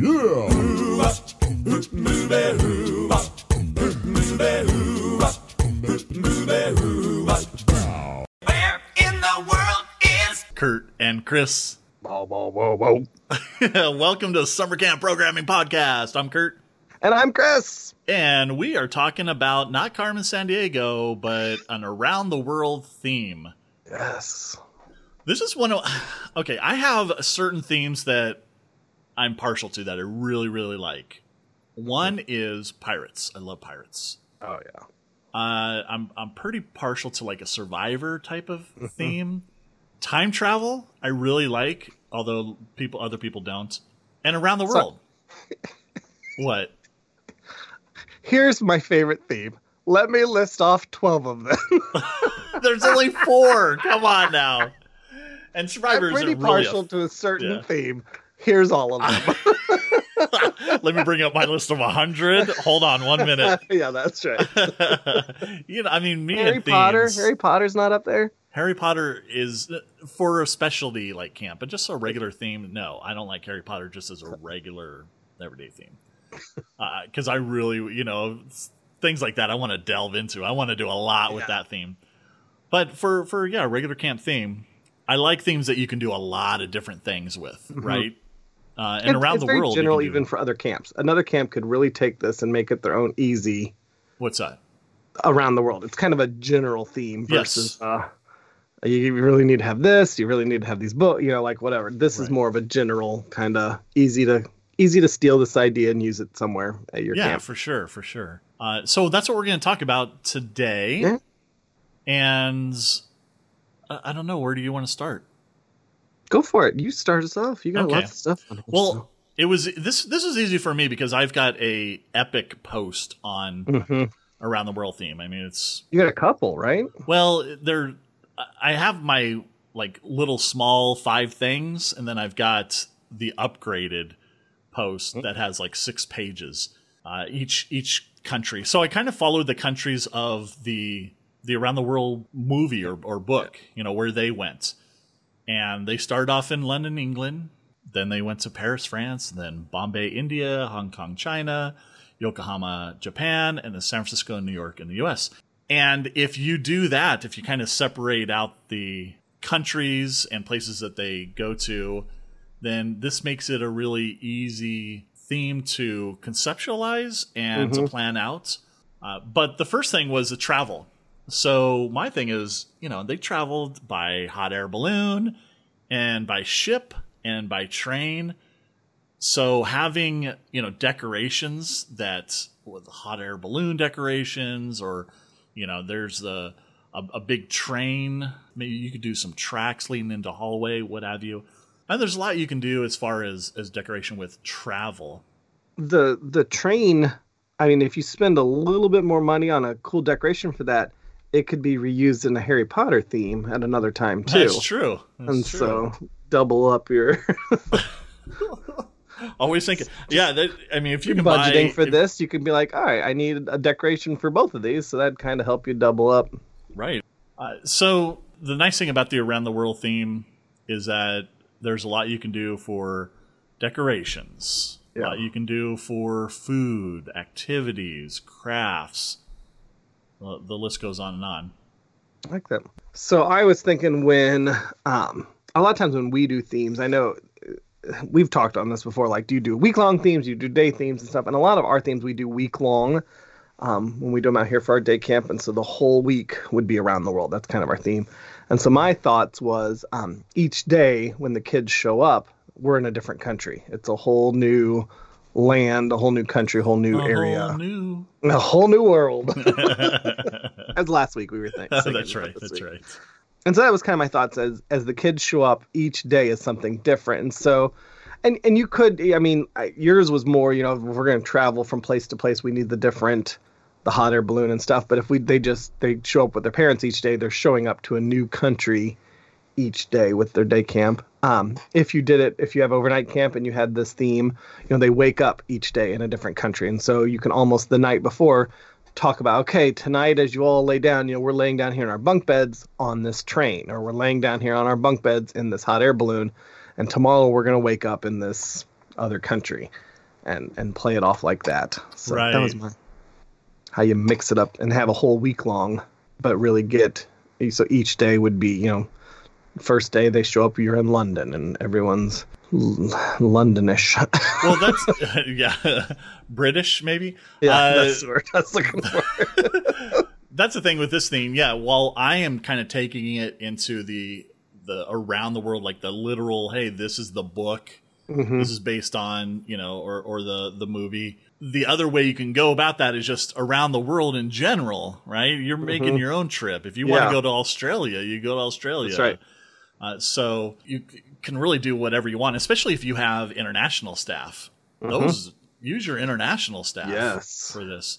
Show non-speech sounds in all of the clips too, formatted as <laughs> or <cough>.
Where in the world is Kurt and Chris. Whoa, whoa, whoa, whoa. <laughs> Welcome to Summer Camp Programming Podcast. I'm Kurt, And I'm Chris. and we are talking about not Carmen Sandiego, but an around the world theme. Yes. This is one of <sighs> okay. I have certain themes that I'm partial to that I really, really like. One is pirates. I love pirates. Oh, yeah. Uh, I'm I'm pretty partial to like a survivor type of theme. Time travel, I really like, although people other people don't. And around the world. <laughs> what? Here's my favorite theme. Let me list off 12 of them. <laughs> There's only four. Come on now. And survivors I'm pretty are really partial to a certain yeah. theme. Here's all of them. <laughs> Let me bring up my list of 100. Hold on one minute. <laughs> yeah, that's right. <laughs> you know, I mean, me Harry and Potter. themes- Harry Potter's not up there. Harry Potter is for a specialty like camp, but just a regular theme. No, I don't like Harry Potter just as a regular everyday theme. Uh, because I really, you know, things like that I want to delve into. I want to do a lot with Yeah. that theme. But for for yeah, regular camp theme, I like themes that you can do a lot of different things with, mm-hmm. right? Uh, and It's- around it's the very world, general even for other camps. Another camp could really take this and make it their own easy what's that? around the world. It's kind of a general theme Yes. versus uh, you really need to have this. You really need to have these books. You know, like whatever. This is more of a general kind of easy to easy to steal this idea and use it somewhere at your yeah, camp. for sure, for sure. Uh, so that's what we're going to talk about today. Yeah. And I, I don't know, where do you want to start? Go for it. You start us off. You got Okay. lots of stuff. On Well, so. it was this. This is easy for me because I've got a epic post on Mhm. around the world theme. I mean, it's you got a couple, right? well, they're. I have my like little small five things, and then I've got the upgraded post that has like six pages uh, each each country. So I kind of followed the countries of the the around the world movie or, or book, you know, where they went. And they started off in London, England. Then they went to Paris, France, then Bombay, India, Hong Kong, China, Yokohama, Japan, and then San Francisco and New York in the US. And if you do that, if you kind of separate out the countries and places that they go to, then this makes it a really easy theme to conceptualize and to plan out. Uh, but the first thing was the travel. So my thing is, you know, they traveled by hot air balloon and by ship and by train. So having, you know, decorations that with hot air balloon decorations or, you know, there's the a, a big train. Maybe you could do some tracks leading into hallway, what have you. And there's a lot you can do as far as as decoration with travel. The the train. I mean, if you spend a little bit more money on a cool decoration for that, it could be reused in a Harry Potter theme at another time too. That's true. That's and true. so double up your <laughs> <laughs> always thinking, yeah. That, I mean, if you can buy budgeting for if- this. You could be like, all right, I need a decoration for both of these, so that kind of help you double up. Right. Uh, so the nice thing about the around the world theme is that there's a lot you can do for decorations. A Yeah. lot you can do for food, activities, crafts. The list goes on and on. I like that. So I was thinking when um a lot of times when we do themes, I know uh, we've talked on this before. Like, do you do week long themes? Do you do day themes and stuff? And a lot of our themes we do week long um, when we do them out here for our day camp, and so the whole week would be around the world. That's kind of our theme. And so my thoughts was um, each day when the kids show up, we're in a different country. It's a whole new land, a whole new country, a whole new A area, whole new. a whole new world. <laughs> <laughs> As last week we were thinking. that's right. That's right. And so that was kind of my thoughts as as the kids show up each day is something different. And so and and you could I mean yours was more, you know, if we're going to travel from place to place, we need the different the hot air balloon and stuff, but if we they just they show up with their parents each day, they're showing up to a new country each day with their day camp. Um, if you did it, if you have overnight camp and you had this theme, you know, they wake up each day in a different country. And so you can almost the night before talk about, okay, tonight as you all lay down, you know, we're laying down here in our bunk beds on this train, or we're laying down here on our bunk beds in this hot air balloon. And tomorrow we're going to wake up in this other country. and and play it off like that. So that was Right. my how you mix it up and have a whole week long, but really get so each day would be you know first day they show up you're in London and everyone's L- Londonish. <laughs> Well, that's <laughs> yeah, <laughs> British maybe. yeah, Uh, that's the word I was looking for. that's the thing with this theme. Yeah, while I am kind of taking it into the the around the world, like the literal, hey, this is the book. This is based on you know, or or the the movie. The other way you can go about that is just around the world in general, right? You're making your own trip. If you want Yeah. to go to Australia, you go to Australia. That's right. Uh, so you c- can really do whatever you want, especially if you have international staff. Those use your international staff Yes. for this.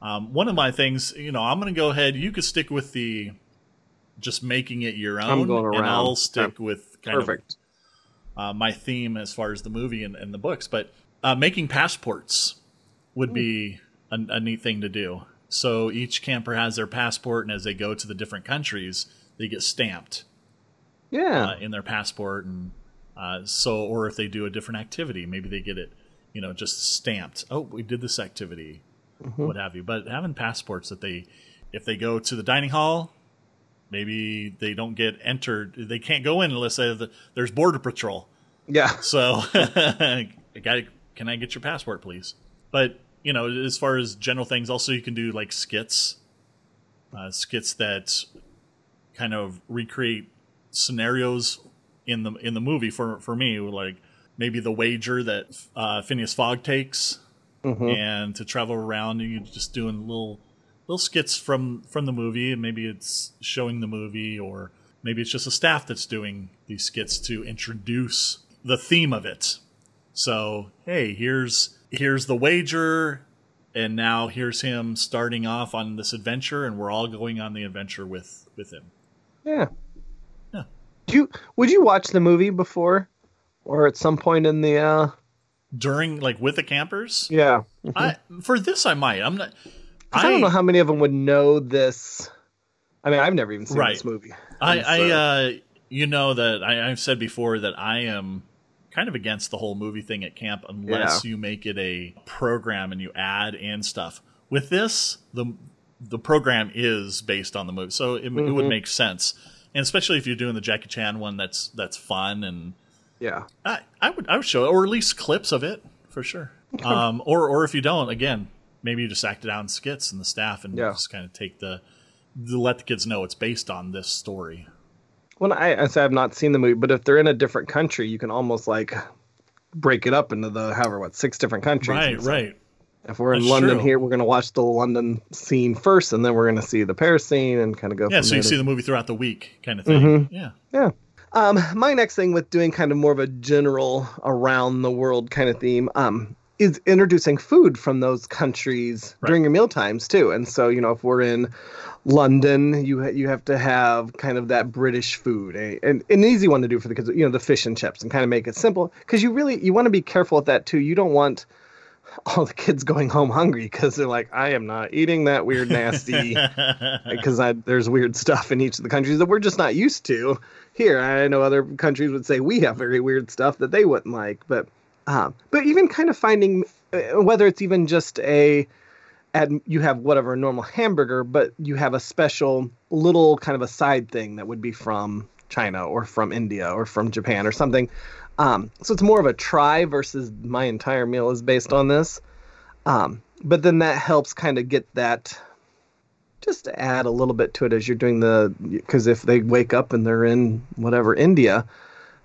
Um, one of my things, you know, I'm going to go ahead. You could stick with the just making it your own, and. I'll stick with kind Perfect. of uh, my theme as far as the movie and, and the books. But uh, making passports would be a, a neat thing to do. So each camper has their passport, and as they go to the different countries, they get stamped Yeah. uh, in their passport and uh, so or if they do a different activity maybe they get it you know just stamped oh we did this activity what have you but having passports that they if they go to the dining hall maybe they don't get entered they can't go in unless they have the, there's border patrol yeah. <laughs> so <laughs> I gotta, can i get your passport please but you know as far as general things also you can do like skits uh, skits that kind of recreate scenarios in the in the movie for for me like maybe the wager that uh, Phineas Fogg takes and to travel around and you're just doing little little skits from from the movie. And maybe it's showing the movie or maybe it's just a staff that's doing these skits to introduce the theme of it. So hey here's here's the wager and now here's him starting off on this adventure and we're all going on the adventure with with him. Yeah. Do you would you watch the movie before, or at some point in the? uh during like with the campers Yeah. I, for this i might i'm not I, don't know how many of them would know this. I mean, I've never even seen Right. this movie. I, And I uh, you know that I, I've said before that I am kind of against the whole movie thing at camp unless Yeah. you make it a program and you add in stuff. With this, the the program is based on the movie, so it, it Mm-hmm. would make sense. And especially if you're doing the Jackie Chan one, that's that's fun, and yeah. I, I would I would show it, or at least clips of it for sure. Um, or or if you don't, again, maybe you just act it out in skits and the staff, and Yeah. just kind of take the, the let the kids know it's based on this story. When I, I say I've not seen the movie, but if they're in a different country, you can almost like break it up into the however what six different countries. Right, right. If we're in That's London true. here, we're going to watch the London scene first, and then we're going to see the Paris scene and kind of go. Yeah, so you there see the movie throughout the week, kind of thing. Yeah, Yeah. Um, my next thing with doing kind of more of a general around the world kind of theme, um, is introducing food from those countries Right. during your meal times too. And so, you know, if we're in London, you ha- you have to have kind of that British food, eh? and an easy one to do for the kids, you know, the fish and chips, and kind of make it simple because you really you want to be careful with that too. You don't want <laughs> all the kids going home hungry because they're like, I am not eating that weird nasty <laughs> because there's weird stuff in each of the countries that we're just not used to. Here, I know other countries would say we have very weird stuff that they wouldn't like, but um, but even kind of finding uh, whether it's even just a and you have whatever a normal hamburger, but you have a special little kind of a side thing that would be from China or from India or from Japan or something. Um, so it's more of a try versus my entire meal is based on this. Um, but then that helps kind of get that just to add a little bit to it as you're doing the because if they wake up and they're in whatever India,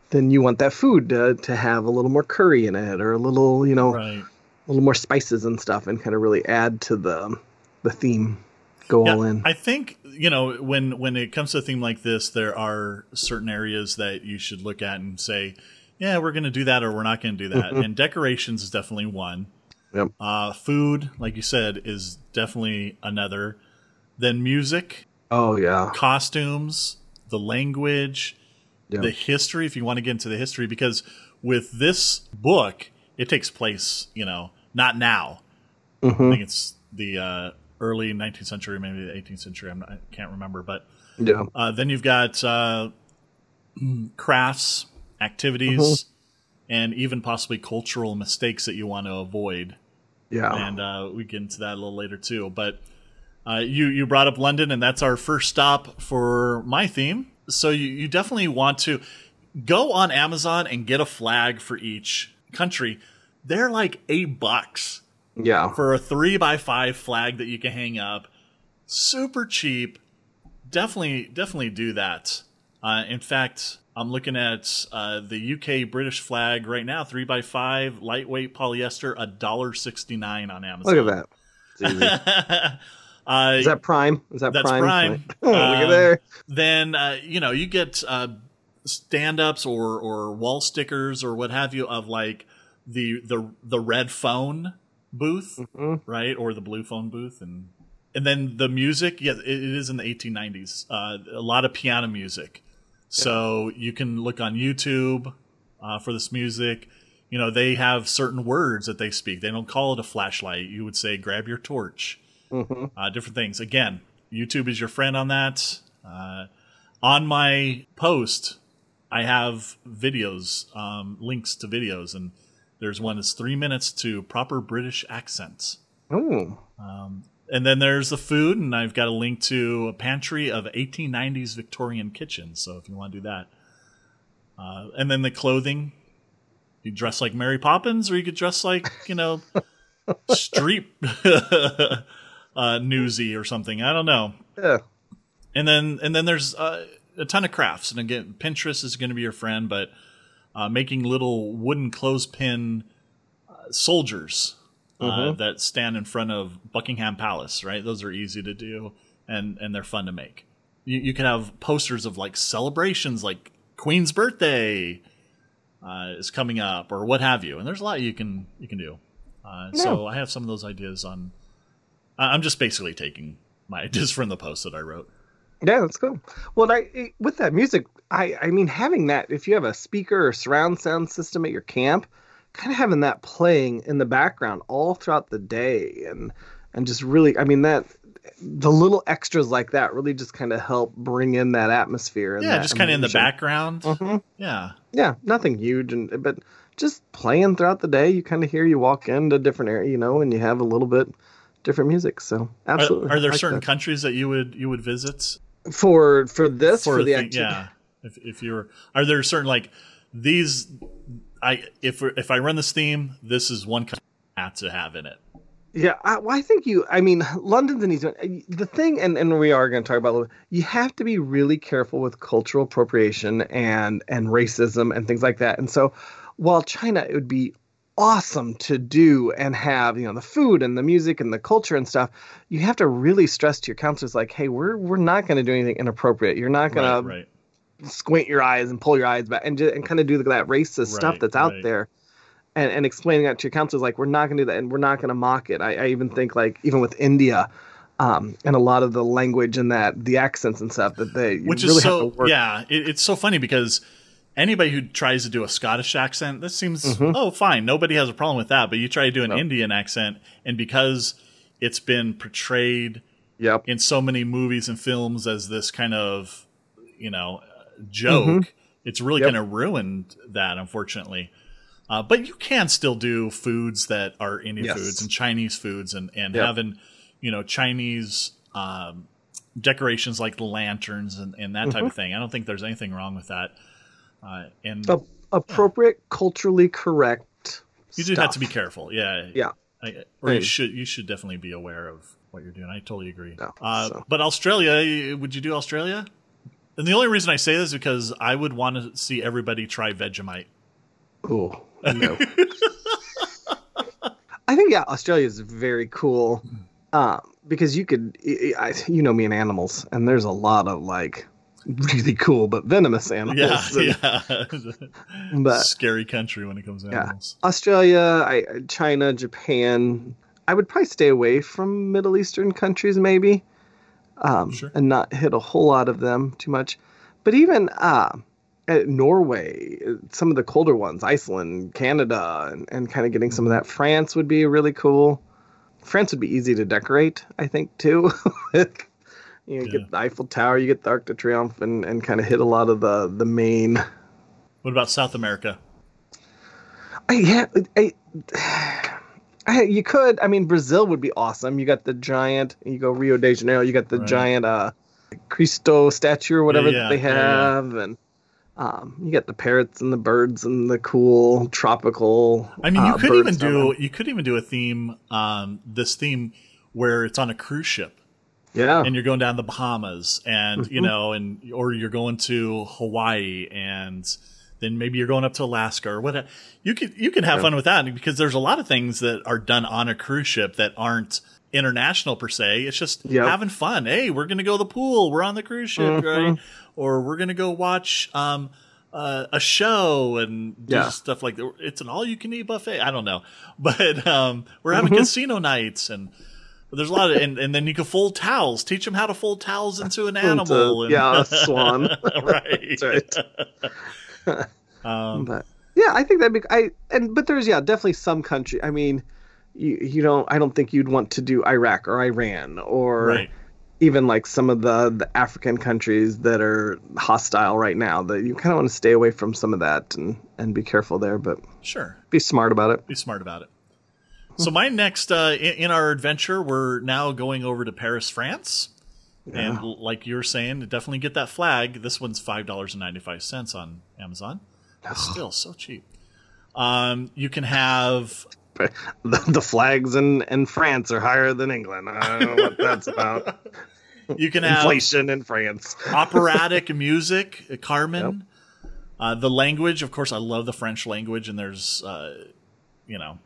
then you want that food to, to have a little more curry in it or a little you know right. a little more spices and stuff and kind of really add to the the theme. Go all in. I think you know when when it comes to a theme like this, there are certain areas that you should look at and say, "Yeah, we're going to do that," or "We're not going to do that." and decorations is definitely one. Yep. Uh, food, like you said, is definitely another. Then music, Oh yeah. costumes, the language, Yeah. the history, if you want to get into the history, because with this book, it takes place, you know, not now. I think it's the uh, early 19th century, maybe the 18th century. I'm not, I can't remember. But Yeah. uh, then you've got uh, <clears throat> crafts, activities, and even possibly cultural mistakes that you want to avoid. Yeah. And uh, we get into that a little later too. But uh, you you brought up London, and that's our first stop for my theme. So you, you definitely want to go on Amazon and get a flag for each country. They're like eight bucks yeah. for a three by five flag that you can hang up. Super cheap. Definitely, definitely do that. Uh, in fact, I'm looking at uh, the UK British flag right now, three by five, lightweight polyester, a dollar sixty nine on Amazon. Look at that. <laughs> Uh, Is that Prime? Is that That's Prime? Prime. <laughs> Look at Um, there. then uh, you know you get uh, stand-ups or or wall stickers or what have you of like the the the red phone booth, Mm-hmm. right, or the blue phone booth, and and then the music. Yeah, it, it is in the 1890s. Uh, a lot of piano music. So you can look on YouTube uh, for this music. You know, they have certain words that they speak. They don't call it a flashlight. You would say, grab your torch. Uh, different things. Again, YouTube is your friend on that. Uh, on my post, I have videos, um, links to videos, and there's one that's three minutes to proper British accents. Oh, And then there's the food, and I've got a link to a pantry of 1890s Victorian kitchen. So if you want to do that, uh, and then the clothing, you dress like Mary Poppins, or you could dress like you know, <laughs> street <laughs> uh, newsy or something. I don't know. yeah. And then and then there's uh, a ton of crafts, and again, Pinterest is going to be your friend, but uh, making little wooden clothespin uh, soldiers uh, that stand in front of Buckingham Palace, right? Those are easy to do, and and they're fun to make. You, you can have posters of like celebrations, like Queen's birthday uh, is coming up, or what have you, and there's a lot you can you can do. Uh, So I have some of those ideas on. I'm just basically taking my <laughs> ideas from the post that I wrote. Yeah, that's cool. Well, I with that music, I I mean having that if you have a speaker or surround sound system at your camp, kind of having that playing in the background all throughout the day and and just really, I mean that the little extras like that really just kind of help bring in that atmosphere. And Yeah, that just kind of in the background. Mhm. Yeah, Yeah, nothing huge, and but just playing throughout the day. You kind of hear you walk into a different area, you know, and you have a little bit different music. So are, absolutely, are there like certain that. countries that you would you would visit for for this for, a the thing- acti- yeah? If if you're, are there certain like these? I if if I run this theme, this is one country I have to have in it. Yeah, I, well, I think you. I mean, London's an easy one. The thing, and, and we are going to talk about. a little- You have to be really careful with cultural appropriation and and racism and things like that. And so, while China, it would be awesome to do and have you know the food and the music and the culture and stuff. You have to really stress to your counselors like, hey, we're we're not going to do anything inappropriate. You're not going Right, to right. Squint your eyes and pull your eyes back and just, and kind of do that racist stuff that's out right. there and, and explaining that to your counselors like we're not going to do that and we're not going to mock it I, I even think like even with india um, and a lot of the language and that the accents and stuff that they Which really is have so to work yeah, it, it's so funny because anybody who tries to do a Scottish accent, that seems Mm-hmm. oh fine, nobody has a problem with that. But you try to do an Indian accent, and because it's been portrayed yep in so many movies and films as this kind of you know joke Mm-hmm. it's really Yep. kind of ruined that unfortunately uh, but you can still do foods that are indian Yes. foods and chinese foods and and Yep. having you know chinese um, decorations like lanterns and, and that type Mm-hmm. of thing i don't think there's anything wrong with that uh, and A- appropriate culturally correct you do have to be careful yeah yeah I, or you should you should definitely be aware of what you're doing. I totally agree. Yeah, uh, so. But Australia, would you do Australia? And the only reason I say this is because I would want to see everybody try Vegemite. Cool. No. <laughs> I think yeah, Australia is very cool uh, because you could, I, I- you know me and animals, and there's a lot of like really cool but venomous animals. Yeah, <laughs> And- yeah. But Scary country when it comes to Yeah. animals. Australia, I, China, Japan. I would probably stay away from Middle Eastern countries, maybe, um, Sure. and not hit a whole lot of them too much. But even uh, at Norway, some of the colder ones, Iceland, Canada, and, and kind of getting some of that. France would be really cool. France would be easy to decorate, I think, too. <laughs> You know, Yeah. get the Eiffel Tower, you get the Arc de Triomphe, and, and kind of hit a lot of the the main. What about South America? I, yeah, I, you could. I mean, Brazil would be awesome. You got the giant. You go Rio de Janeiro. You got the Right. giant uh, Cristo statue or whatever Yeah, that they yeah, yeah. have, and um, you got the parrots and the birds and the cool tropical. I mean, you uh, could even do you could even do a theme, um, this theme where it's on a cruise ship yeah, and you're going down the Bahamas and Mm-hmm. you know, and or you're going to Hawaii and then maybe you're going up to Alaska or whatever. You could you can have fun with that because there's a lot of things that are done on a cruise ship that aren't international per se. It's just Yep. having fun. Hey, we're gonna go to the pool. We're on the cruise ship, Mm-hmm. right? Or we're gonna go watch um, uh, a show and do Yeah. stuff like that. It's an all you can eat buffet. I don't know, <laughs> but um, we're having Mm-hmm. casino nights and. There's a lot of, and, and then you can fold towels. Teach them how to fold towels into an animal. and, yeah, a <laughs> swan. right. <laughs> That's right. <laughs> Um, but yeah, I think that'd be. I and but there's yeah definitely some country. I mean, you you don't. I don't think you'd want to do Iraq or Iran or right. even like some of the the African countries that are hostile right now. That you kind of want to stay away from some of that and and be careful there, but Sure. be smart about it. Be smart about it. So my next uh, in, in our adventure, we're now going over to Paris, France, and like you're saying, definitely get that flag. This one's five dollars and ninety five cents on Amazon. It's still so cheap. Um, you can have <laughs> the, the flags in in France are higher than England. I don't know what that's about. <laughs> you can have Inflation in France. operatic <laughs> music, uh, Carmen. Uh, the language, of course, I love the French language, and there's, uh, you know,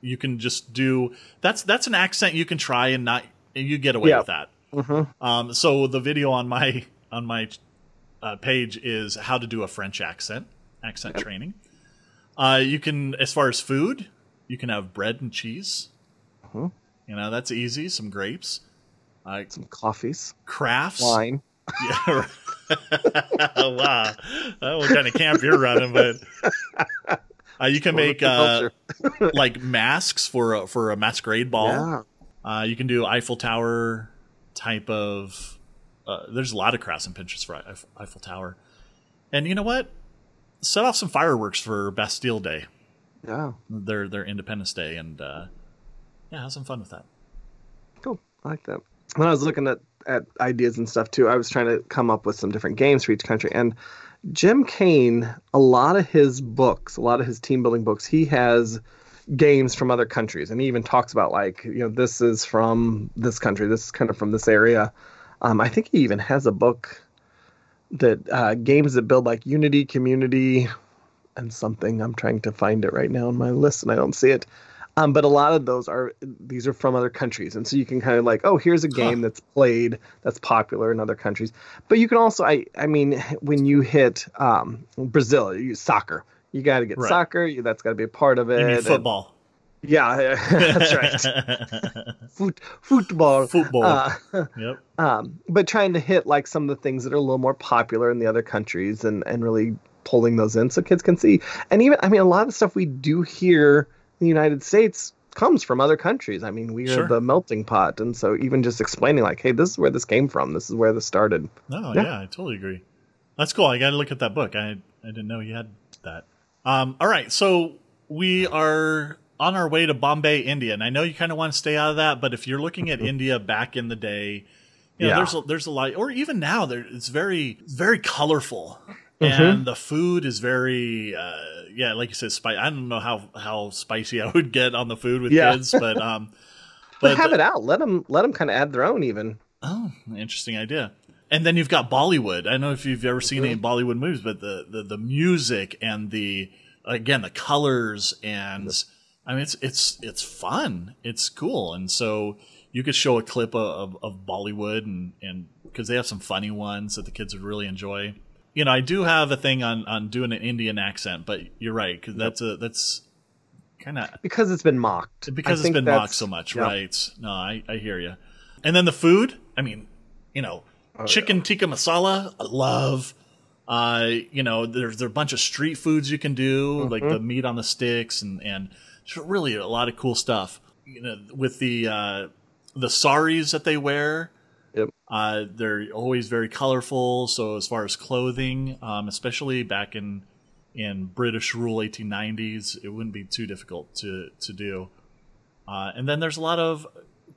you can just do that's that's an accent you can try and not you get away Yeah. with that. Um, so the video on my on my uh, page is how to do a French accent accent training. Uh, you can, as far as food, you can have bread and cheese. You know that's easy. Some grapes, uh, Some coffees, crafts, wine. yeah. <laughs> <laughs> wow. What kind of camp you're running, but uh, you can make uh, like masks for a, for a masquerade ball. yeah. Uh, you can do Eiffel Tower type of. Uh, there's a lot of crafts and Pinterest for Eif- Eiffel Tower, and you know what? Set off some fireworks for Bastille Day, Yeah. their their Independence Day, and uh, yeah, have some fun with that. Cool. I like that. When I was looking at, at ideas and stuff too, I was trying to come up with some different games for each country. And Jim Cain, a lot of his books, a lot of his team building books, he has games from other countries. And he even talks about like, you know, this is from this country, this is kind of from this area. Um, I think he even has a book that uh, games that build like unity, community, and something. I'm trying to find it right now on my list and I don't see it. Um, but a lot of those are these are from other countries, and so you can kind of like, oh, here's a game that's played that's popular in other countries. But you can also, I, I mean, when you hit um, Brazil, you soccer, you got to get Right. soccer. You, that's got to be a part of it. You mean and- football? yeah, <laughs> that's right. <laughs> Foot, football. Football. Uh, <laughs> yep. um, but trying to hit like some of the things that are a little more popular in the other countries and and really pulling those in so kids can see. And even I mean a lot of the stuff we do here in the United States comes from other countries. I mean, we are Sure. the melting pot and so even just explaining like, hey, this is where this came from. This is where this started. No, Yeah. yeah. I totally agree. That's cool. I got to look at that book. I I didn't know you had that. Um, all right, so we are on our way to Bombay, India, and I know you kind of want to stay out of that, but if you're looking at India back in the day, you know, Yeah. there's a, there's a lot, or even now, there it's very very colorful, Mm-hmm. and the food is very uh, yeah, like you said, spicy. I don't know how how spicy <laughs> I would get on the food with Yeah. kids, but um, But, have it out. Let them let them kind of add their own even. Oh, interesting idea. And then you've got Bollywood. I don't know if you've ever seen Mm-hmm. any Bollywood movies, but the, the, the music and the again the colors and I mean it's it's it's fun. It's cool. And so you could show a clip of, of, of Bollywood and and because they have some funny ones that the kids would really enjoy. You know, I do have a thing on on doing an Indian accent, but you're right because that's a that's kind of Because it's been mocked. because I it's been mocked so much, yeah. right? No, I, I hear you. And then the food, I mean, you know, Oh, chicken tikka masala, I love. Uh, you know, there's there are a bunch of street foods you can do, like Mm-hmm. the meat on the sticks, and and really a lot of cool stuff. You know, with the uh, the saris that they wear, Yep. uh, they're always very colorful. So as far as clothing, um, especially back in in British rule 1890s. It wouldn't be too difficult to to do. Uh, and then there's a lot of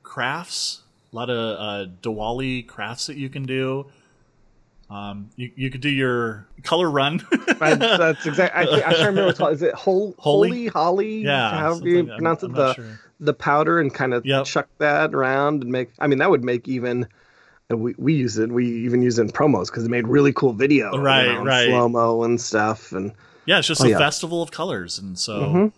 crafts, a lot of uh, Diwali crafts that you can do. Um, you, you could do your color run. <laughs> That's exactly. I, I can't remember what's called. Is it hol- Holy? holy holly? Yeah, however you I'm- pronounce I'm it. The sure. the powder and kind of Yep. chuck that around and make. I mean, that would make even. We, we use it. We even use it in promos because it made really cool video, Right, right. slow mo and stuff. And Yeah, it's just Oh, a yeah. festival of colors, and so Mhm.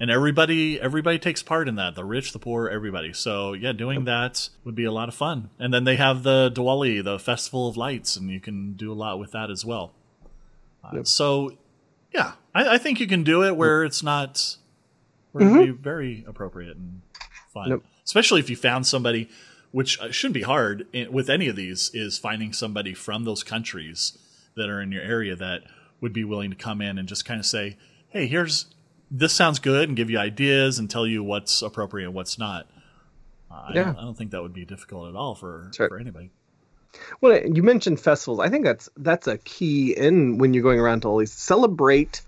And everybody everybody takes part in that. The rich, the poor, everybody. So yeah, doing that would be a lot of fun. And then they have the Diwali, the festival of lights, and you can do a lot with that as well. Uh, Yep. So yeah, I, I think you can do it where it's not where it'd be very appropriate and fun, Yep. especially if you found somebody. Which uh, shouldn't be hard with any of these is finding somebody from those countries that are in your area that would be willing to come in and just kind of say, "Hey, here's this sounds good," and give you ideas and tell you what's appropriate and what's not. Uh, I, Yeah. don't, I don't think that would be difficult at all for Sure. for anybody. Well, you mentioned festivals. I think that's that's a key in when you're going around to all these celebrate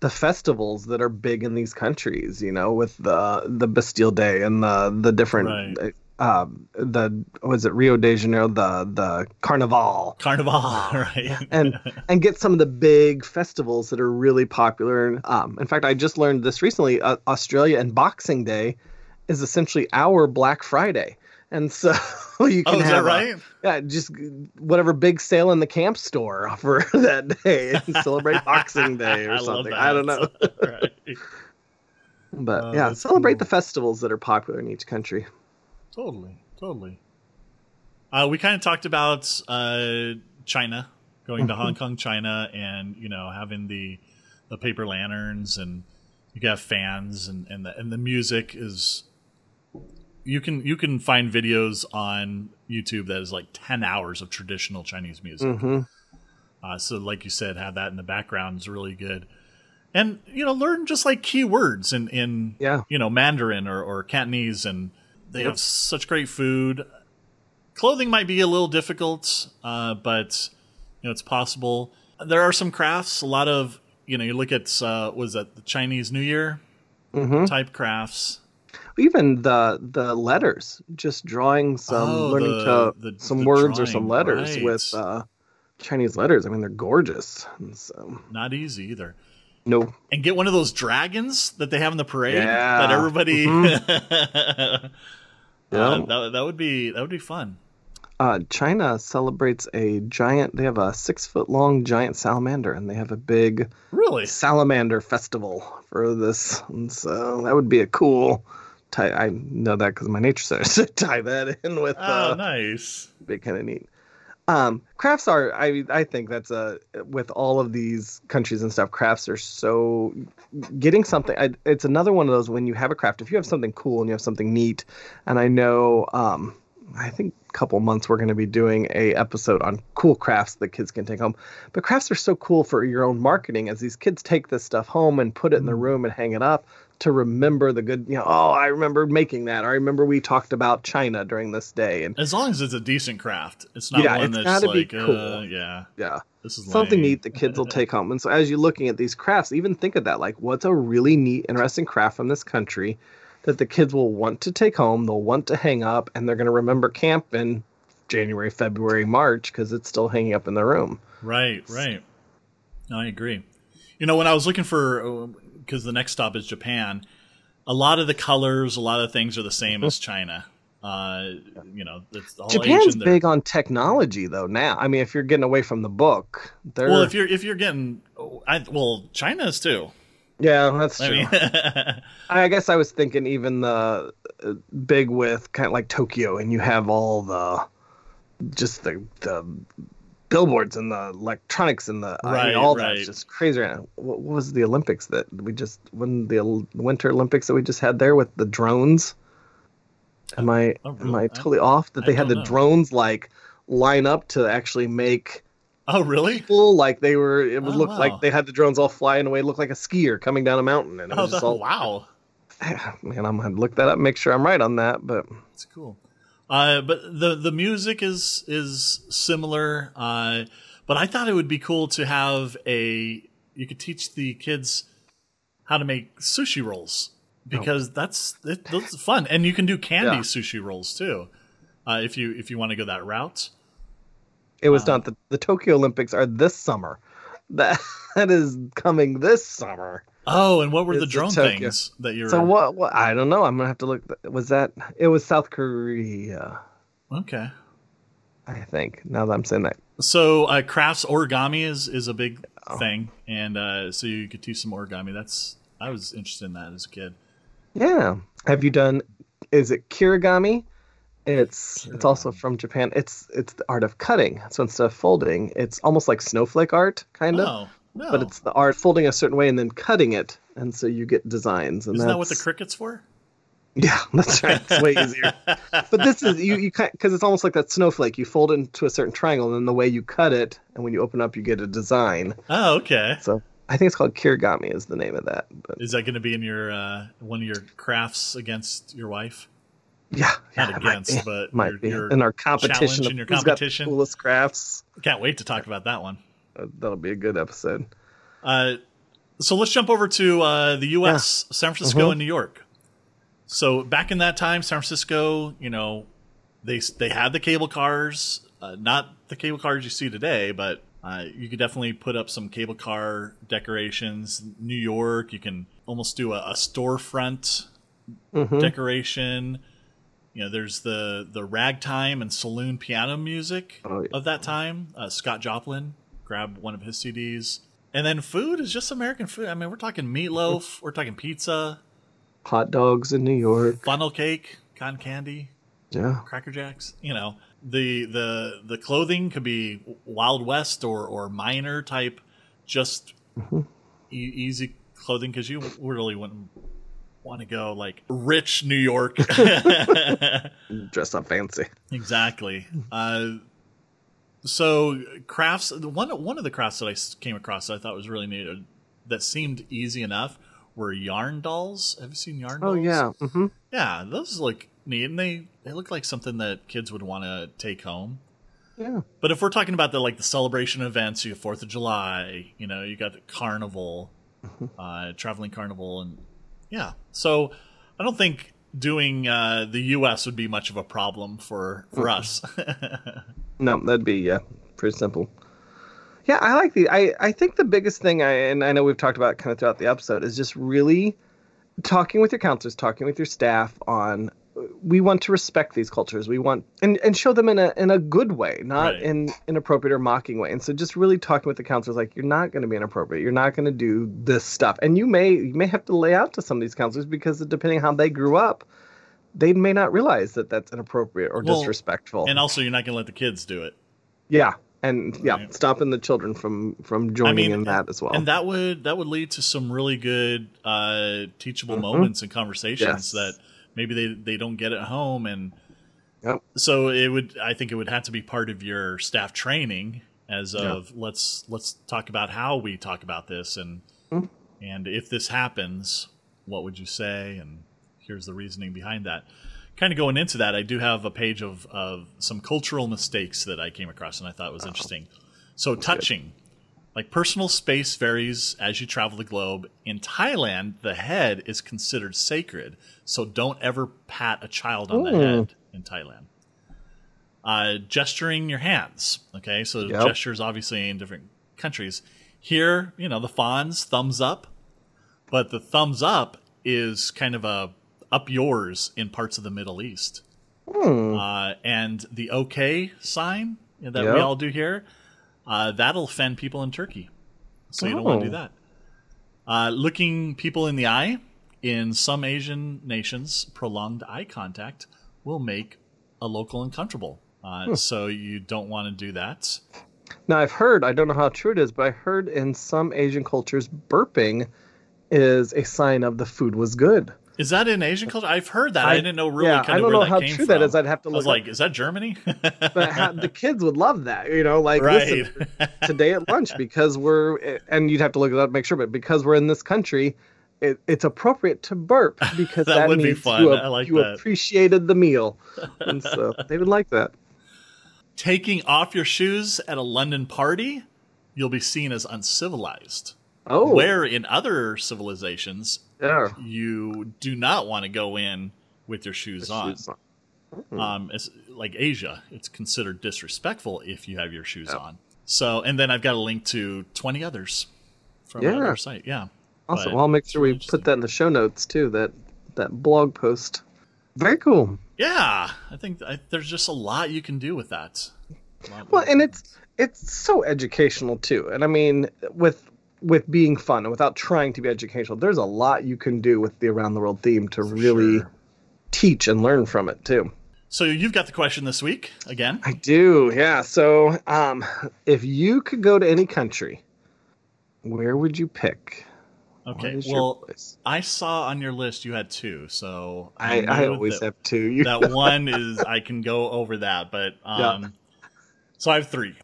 the festivals that are big in these countries. You know, with the the Bastille Day and the the different. Right. Um, the was it Rio de Janeiro the the Carnival Carnival, <laughs> right? and and get some of the big festivals that are really popular. Um, in fact, I just learned this recently. Uh, Australia and Boxing Day is essentially our Black Friday, and so <laughs> you can oh, is have that a- right? yeah, just whatever big sale in the camp store <laughs> for that day and celebrate Boxing Day or love something. I don't know. right. But Oh, yeah, celebrate cool. the festivals that are popular in each country. Totally, totally. Uh, we kind of talked about uh, China, going to Hong Kong, China, and you know having the the paper lanterns, and you can have fans, and and the and the music is. You can you can find videos on YouTube that is like ten hours of traditional Chinese music. hmm Uh, so, like you said, have that in the background is really good, and you know, learn just like key words in in Yeah. you know Mandarin or, or Cantonese, and they have such great food. Clothing might be a little difficult, uh, but you know it's possible. There are some crafts. A lot of you know, you look at uh, was that the Chinese New Year hmm type crafts. Even the the letters, just drawing some, Oh, learning the- to the- some the words or some letters right. with uh, Chinese letters. I mean, they're gorgeous. And so, Not easy either. no, And get one of those dragons that they have in the parade Yeah. that everybody. <laughs> Yeah. Uh, that, that would be that would be fun. uh, China celebrates a giant. They have a six foot long giant salamander, and they have a big Really? salamander festival for this. And so that would be a cool. Tie, I know that because my nature <laughs> so tie that in with Oh, uh, nice. be kind of neat. Um, crafts are. I I think that's a with all of these countries and stuff. Crafts are so getting something. I, it's another one of those when you have a craft. If you have something cool and you have something neat, and I know. Um, I think a couple months we're going to be doing a episode on cool crafts that kids can take home. But crafts are so cool for your own marketing as these kids take this stuff home and put it in the room and hang it up to remember the good. You know, oh, I remember making that. Or I remember we talked about China during this day, and As long as it's a decent craft, it's not Yeah, one it's that's gotta be like, uh, cool. yeah, yeah. this is something lame. neat the kids will <laughs> take home. And so as you're looking at these crafts, even think of that like what's a really neat, interesting craft from this country that the kids will want to take home, they'll want to hang up, and they're going to remember camp in January, February, March because it's still hanging up in their room. Right, right. No, I agree. You know, when I was looking for, because the next stop is Japan, a lot of the colors, a lot of things are the same as China. Uh, you know, it's all Japan's Asian. Big on technology though now. I mean, if you're getting away from the book, they're Well, if you're if you're getting, I, well, China is too. yeah, that's I true. mean, <laughs> I guess I was thinking even the uh, big with kind of like Tokyo, and you have all the just the the billboards and the electronics and the I Right, mean, all right. that's just crazy. Uh, what, what was the Olympics that we just when the Winter Olympics that we just had there with the drones? Am I Oh, am really? I I- totally off that I they had the know. drones like line up to actually make oh, really? people like they were it would Oh, look wow. like they had the drones all flying away look like a skier coming down a mountain and it Oh, was just that, all wow. <sighs> man, I'm gonna look that up, make sure I'm right on that. But It's cool. Uh, but the the music is is similar. Uh, but I thought it would be cool to have a you could teach the kids how to make sushi rolls because that's it, that's fun, and you can do candy Yeah. sushi rolls too, uh, if you if you want to go that route. It was not the the Tokyo Olympics are this summer. That <laughs> that is coming this summer. Oh, and what were the drone Tokyo. things that you're? So what, what? I don't know. I'm gonna have to look. Was that? It was South Korea, Okay. I think. Now that I'm saying that. So uh, crafts origami is is a big Oh. thing, and uh, so you could teach some origami. That's I was interested in that as a kid. Yeah. Have you done? Is it kirigami? It's it's also from Japan. It's it's the art of cutting. So instead of folding, it's almost like snowflake art, kind of. Oh no! But it's the art folding a certain way and then cutting it, and so you get designs. And isn't that what the Cricut's for? Yeah, <laughs> that's right. It's way easier. <laughs> but this is you you because it's almost like that snowflake. You fold it into a certain triangle, and then the way you cut it, and when you open up, you get a design. Oh, okay. So I think it's called kirigami is the name of that. But Is that going to be in your uh, one of your crafts against your wife? yeah, Not yeah, it might against, be. but might your- be your in our competition. in your who's got the competition. coolest crafts. Can't wait to talk about that one. That'll be a good episode. Uh, so let's jump over to uh, the U.S., San Francisco Mhm. and New York. So back in that time, San Francisco, you know, they they had the cable cars, uh, not the cable cars you see today, but uh, you could definitely put up some cable car decorations. New York, you can almost do a, a storefront Mhm. decoration. You know, there's the the ragtime and saloon piano music Oh, yeah. of that time. Uh, Scott Joplin, grab one of his CDs, and then food is just American food. I mean, we're talking meatloaf, we're talking pizza, Hot dogs in New York. funnel cake, cotton candy, Yeah. Cracker Jacks. You know, the the the clothing could be Wild West or or minor type, just Mm-hmm. e- easy clothing because you really wouldn't want to go like rich New York. <laughs> <laughs> Dress up fancy. exactly. Uh, so crafts. One one of the crafts that I came across that I thought was really neat uh, that seemed easy enough were yarn dolls. Have you seen yarn dolls? Oh dolls? yeah. hmm Yeah, those look neat, and they they look like something that kids would want to take home. Yeah. But if we're talking about the like the celebration events, you have Fourth of July, you know, you got the carnival, uh, traveling carnival, and yeah. So I don't think doing uh, the U.S. would be much of a problem for for us. <laughs> No, that'd be yeah, pretty simple. Yeah, I like the. I I think the biggest thing I and I know we've talked about kind of throughout the episode is just really talking with your counselors, talking with your staff on. We want to respect these cultures. We want and, and show them in a in a good way, not Right. in inappropriate or mocking way. And so just really talking with the counselors, like you're not going to be inappropriate. You're not going to do this stuff. And you may you may have to lay out to some of these counselors because depending on how they grew up, they may not realize that that's inappropriate or Well, disrespectful. and also, you're not going to let the kids do it. Yeah, and yeah, Right. stopping the children from from joining in that as well. And that would that would lead to some really good uh, teachable moments and conversations Mm-hmm. Yes. that maybe they they don't get at home, and Yep. so it would. I think it would have to be part of your staff training as Yeah. of let's let's talk about how we talk about this, and Mhm. and if this happens, what would you say? And here's the reasoning behind that. Kind of going into that, I do have a page of, of some cultural mistakes that I came across and I thought was interesting. So, touching. Like personal space varies as you travel the globe. In Thailand, the head is considered sacred, so don't ever pat a child on the head in Thailand. Uh, gesturing your hands. Okay, so Yep. gestures obviously in different countries. Here, you know, the Fonz, thumbs up, but the thumbs up is kind of a up yours in parts of the Middle East. Hmm. Uh, and the OK sign that we all do here, uh, that'll offend people in Turkey. So you don't want to Oh. do that. Uh, looking people in the eye in some Asian nations, prolonged eye contact will make a local uncomfortable. Uh, Hmm. So you don't want to do that. Now I've heard, I don't know how true it is, but I heard in some Asian cultures, burping is a sign of the food was good. Is that in Asian culture? I've heard that. I, I- didn't know really yeah, kind I don't know how true from. that is. I'd have to I was look like, is that Germany? <laughs> But how, the kids would love that, you know, like right. listen, <laughs> today at lunch because we're and you'd have to look it up make sure, but because we're in this country, it, it's appropriate to burp <laughs> because That that, would be fun. you, I like you that. appreciated the meal, and so they would like that. Taking off your shoes at a London party, you'll be seen as uncivilized. Oh, Where in other civilizations, yeah. you do not want to go in with your shoes on. Shoes on. Um, it's like Asia, it's considered disrespectful if you have your shoes Yeah. on. So, and then I've got a link to 20 others from Yeah. our site. Yeah. Awesome. But Well, I'll make sure we put that in the show notes too. That that blog post. Very cool. Yeah. I think I, there's just a lot you can do with that. Well, and it's it's so educational too. And I mean, with with being fun and without trying to be educational, there's a lot you can do with the around the world theme to really sure. teach and learn from it too. So you've got the question this week again. I do, yeah. So, um, if you could go to any country, where would you pick? Okay. Well. I saw on your list you had two, so I, knew I always that, have two. You that <laughs> one is I can go over that, but um, Yeah. so I have three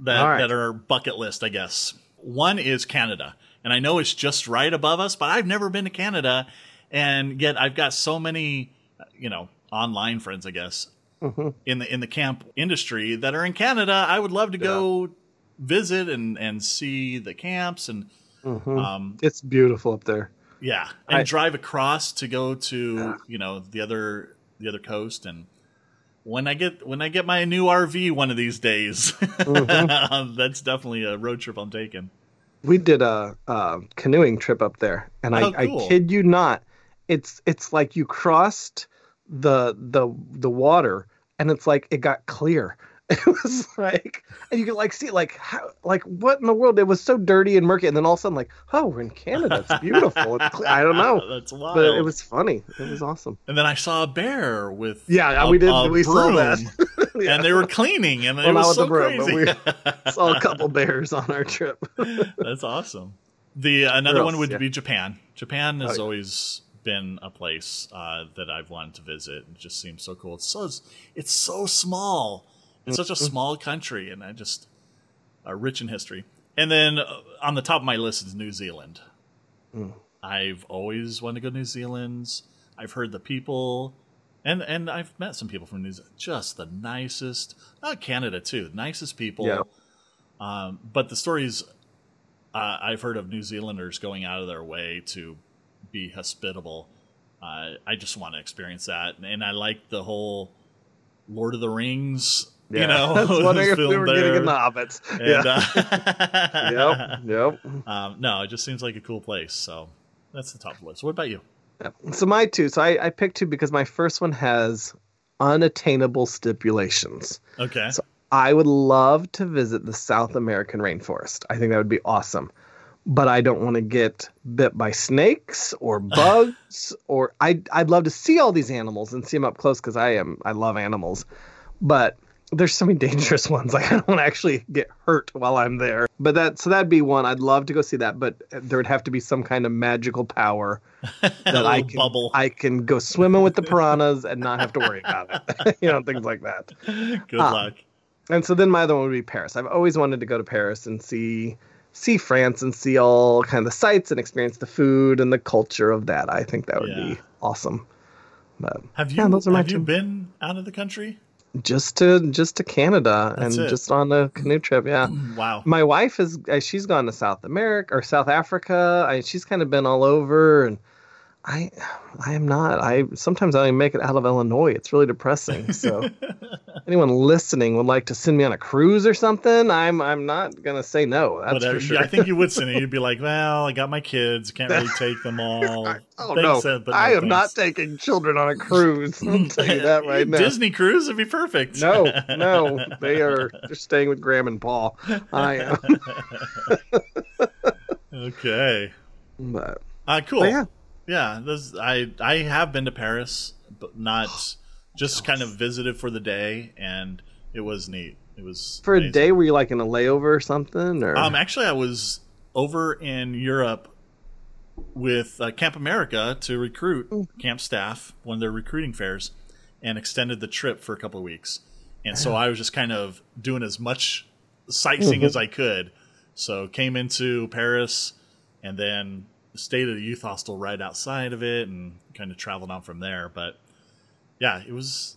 that right. that are bucket list, I guess. One is Canada, and I know it's just right above us, but I've never been to Canada, and yet I've got so many, you know, online friends, I guess, Mhm. in the in the camp industry that are in Canada. I would love to go visit and and see the camps and Mhm. um, it's beautiful up there. yeah, and I- drive across to go to Yeah. you know the other the other coast and when I get when I get my new RV one of these days, <laughs> Mm-hmm. that's definitely a road trip I'm taking. We did a, uh canoeing trip up there, and Oh, I, cool. I kid you not, it's it's like you crossed the the the water, and it's like it got clear. <laughs> It was like, and you could like see like how like what in the world? It was so dirty and murky, and then all of a sudden like, oh, we're in Canada. It's beautiful. It's I don't know, <laughs> that's wild. but it was funny. It was awesome. and then I saw a bear with Yeah, a- we did. a we saw that. <laughs> Yeah. and they were cleaning, and it Well, not was with so the broom, but crazy. we <laughs> saw a couple bears on our trip. <laughs> That's awesome. The another Where one would Yeah. be Japan. Japan has Oh, yeah. always been a place uh, that I've wanted to visit. It just seems so cool. It's so it's so small. It's such a Mm-hmm. small country, and I just uh, rich in history. And then uh, on the top of my list is New Zealand. Mm. I've always wanted to go to New Zealand. I've heard the people, and and I've met some people from New Zealand. Just the nicest. Uh, Canada too, nicest people. Yeah. Um, but the stories uh, I've heard of New Zealanders going out of their way to be hospitable. Uh, I just want to experience that, and I like the whole Lord of the Rings. You know, I was wondering if we were getting in the hobbits. And, <laughs> yep, uh, yep. <laughs> Um, no, it just seems like a cool place. So that's the top of the list. What about you? So my two. So I, I picked two because my first one has unattainable stipulations. Okay. So I would love to visit the South American rainforest. I think that would be awesome. But I don't want to get bit by snakes or <laughs> bugs or I I'd love to see all these animals and see them up close because I am I love animals. But there's so many dangerous <laughs> ones. Like I don't want to actually get hurt while I'm there. But that so that'd be one. I'd love to go see that, but there would have to be some kind of magical power <laughs> that I can bubble. I can go swimming with the piranhas and not have to worry about it. <laughs> you know, things like that. Good Ah. luck. And so then my other one would be Paris. I've always wanted to go to Paris and see see France and see all kind of the sights and experience the food and the culture of that. I think that would Yeah. be awesome. But Have you yeah, those are my have you two. been out of the country? Just to just to Canada That's and it. just on a canoe trip. Yeah. <clears throat> Wow. My wife is uh, she's gone to South America or South Africa. I, she's kind of been all over and I I am not. I sometimes I don't even make it out of Illinois. It's really depressing. So <laughs> anyone listening would like to send me on a cruise or something, I'm I'm not gonna say no. That's uh, for sure. I think you would send it. <laughs> You'd be like, "Well, I got my kids. Can't really take them <laughs> all." oh Thanks, no, uh, but I no am not taking children on a cruise. I'll tell you that right now. Disney cruise would be perfect. No, no, <laughs> they are they're staying with Graham and Paul. I am. okay. But, Uh, cool. but yeah, Yeah, those, I I have been to Paris, but not <gasps> just kind of visited for the day, and it was neat. It was for a day, were you like in a layover or something? Or Um, actually, I was over in Europe with uh, Camp America to recruit camp staff, one of their recruiting fairs, and extended the trip for a couple of weeks. And so I was just kind of doing as much sightseeing as I could. So came into Paris, and then stayed at a youth hostel right outside of it, and kind of traveled on from there. But yeah, it was.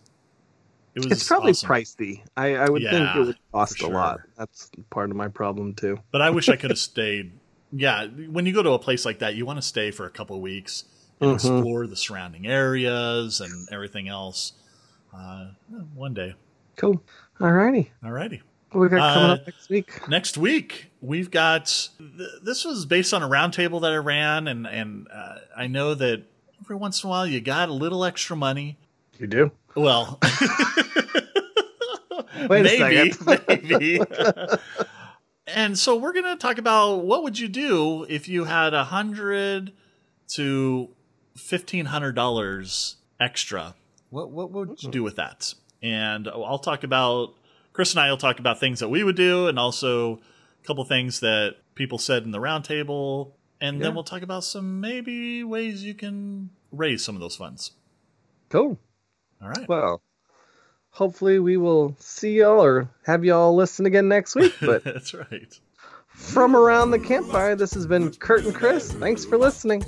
It was it's probably awesome. pricey. I, I would think it would cost for a lot. That's part of my problem too. But I wish I could have <laughs> stayed yeah, when you go to a place like that, you want to stay for a couple of weeks and explore the surrounding areas and everything else. Uh, one day. Cool. Alrighty. Alrighty. What we got coming Uh, up next week? Next week, we've got th- this was based on a roundtable that I ran, and and uh, I know that every once in a while you got a little extra money. You do. Well, <laughs> <laughs> Wait a maybe, second. <laughs> maybe. and so we're gonna talk about what would you do if you had a hundred to fifteen hundred dollars extra. What what would you do with that? And I'll talk about Chris and I will talk about things that we would do, and also a couple things that people said in the roundtable, and Yeah. then we'll talk about some maybe ways you can raise some of those funds. Cool. All right. Well, hopefully we will see y'all or have y'all listen again next week. <laughs> But That's right. from around the campfire, this has been Kurt and Chris. Thanks for listening.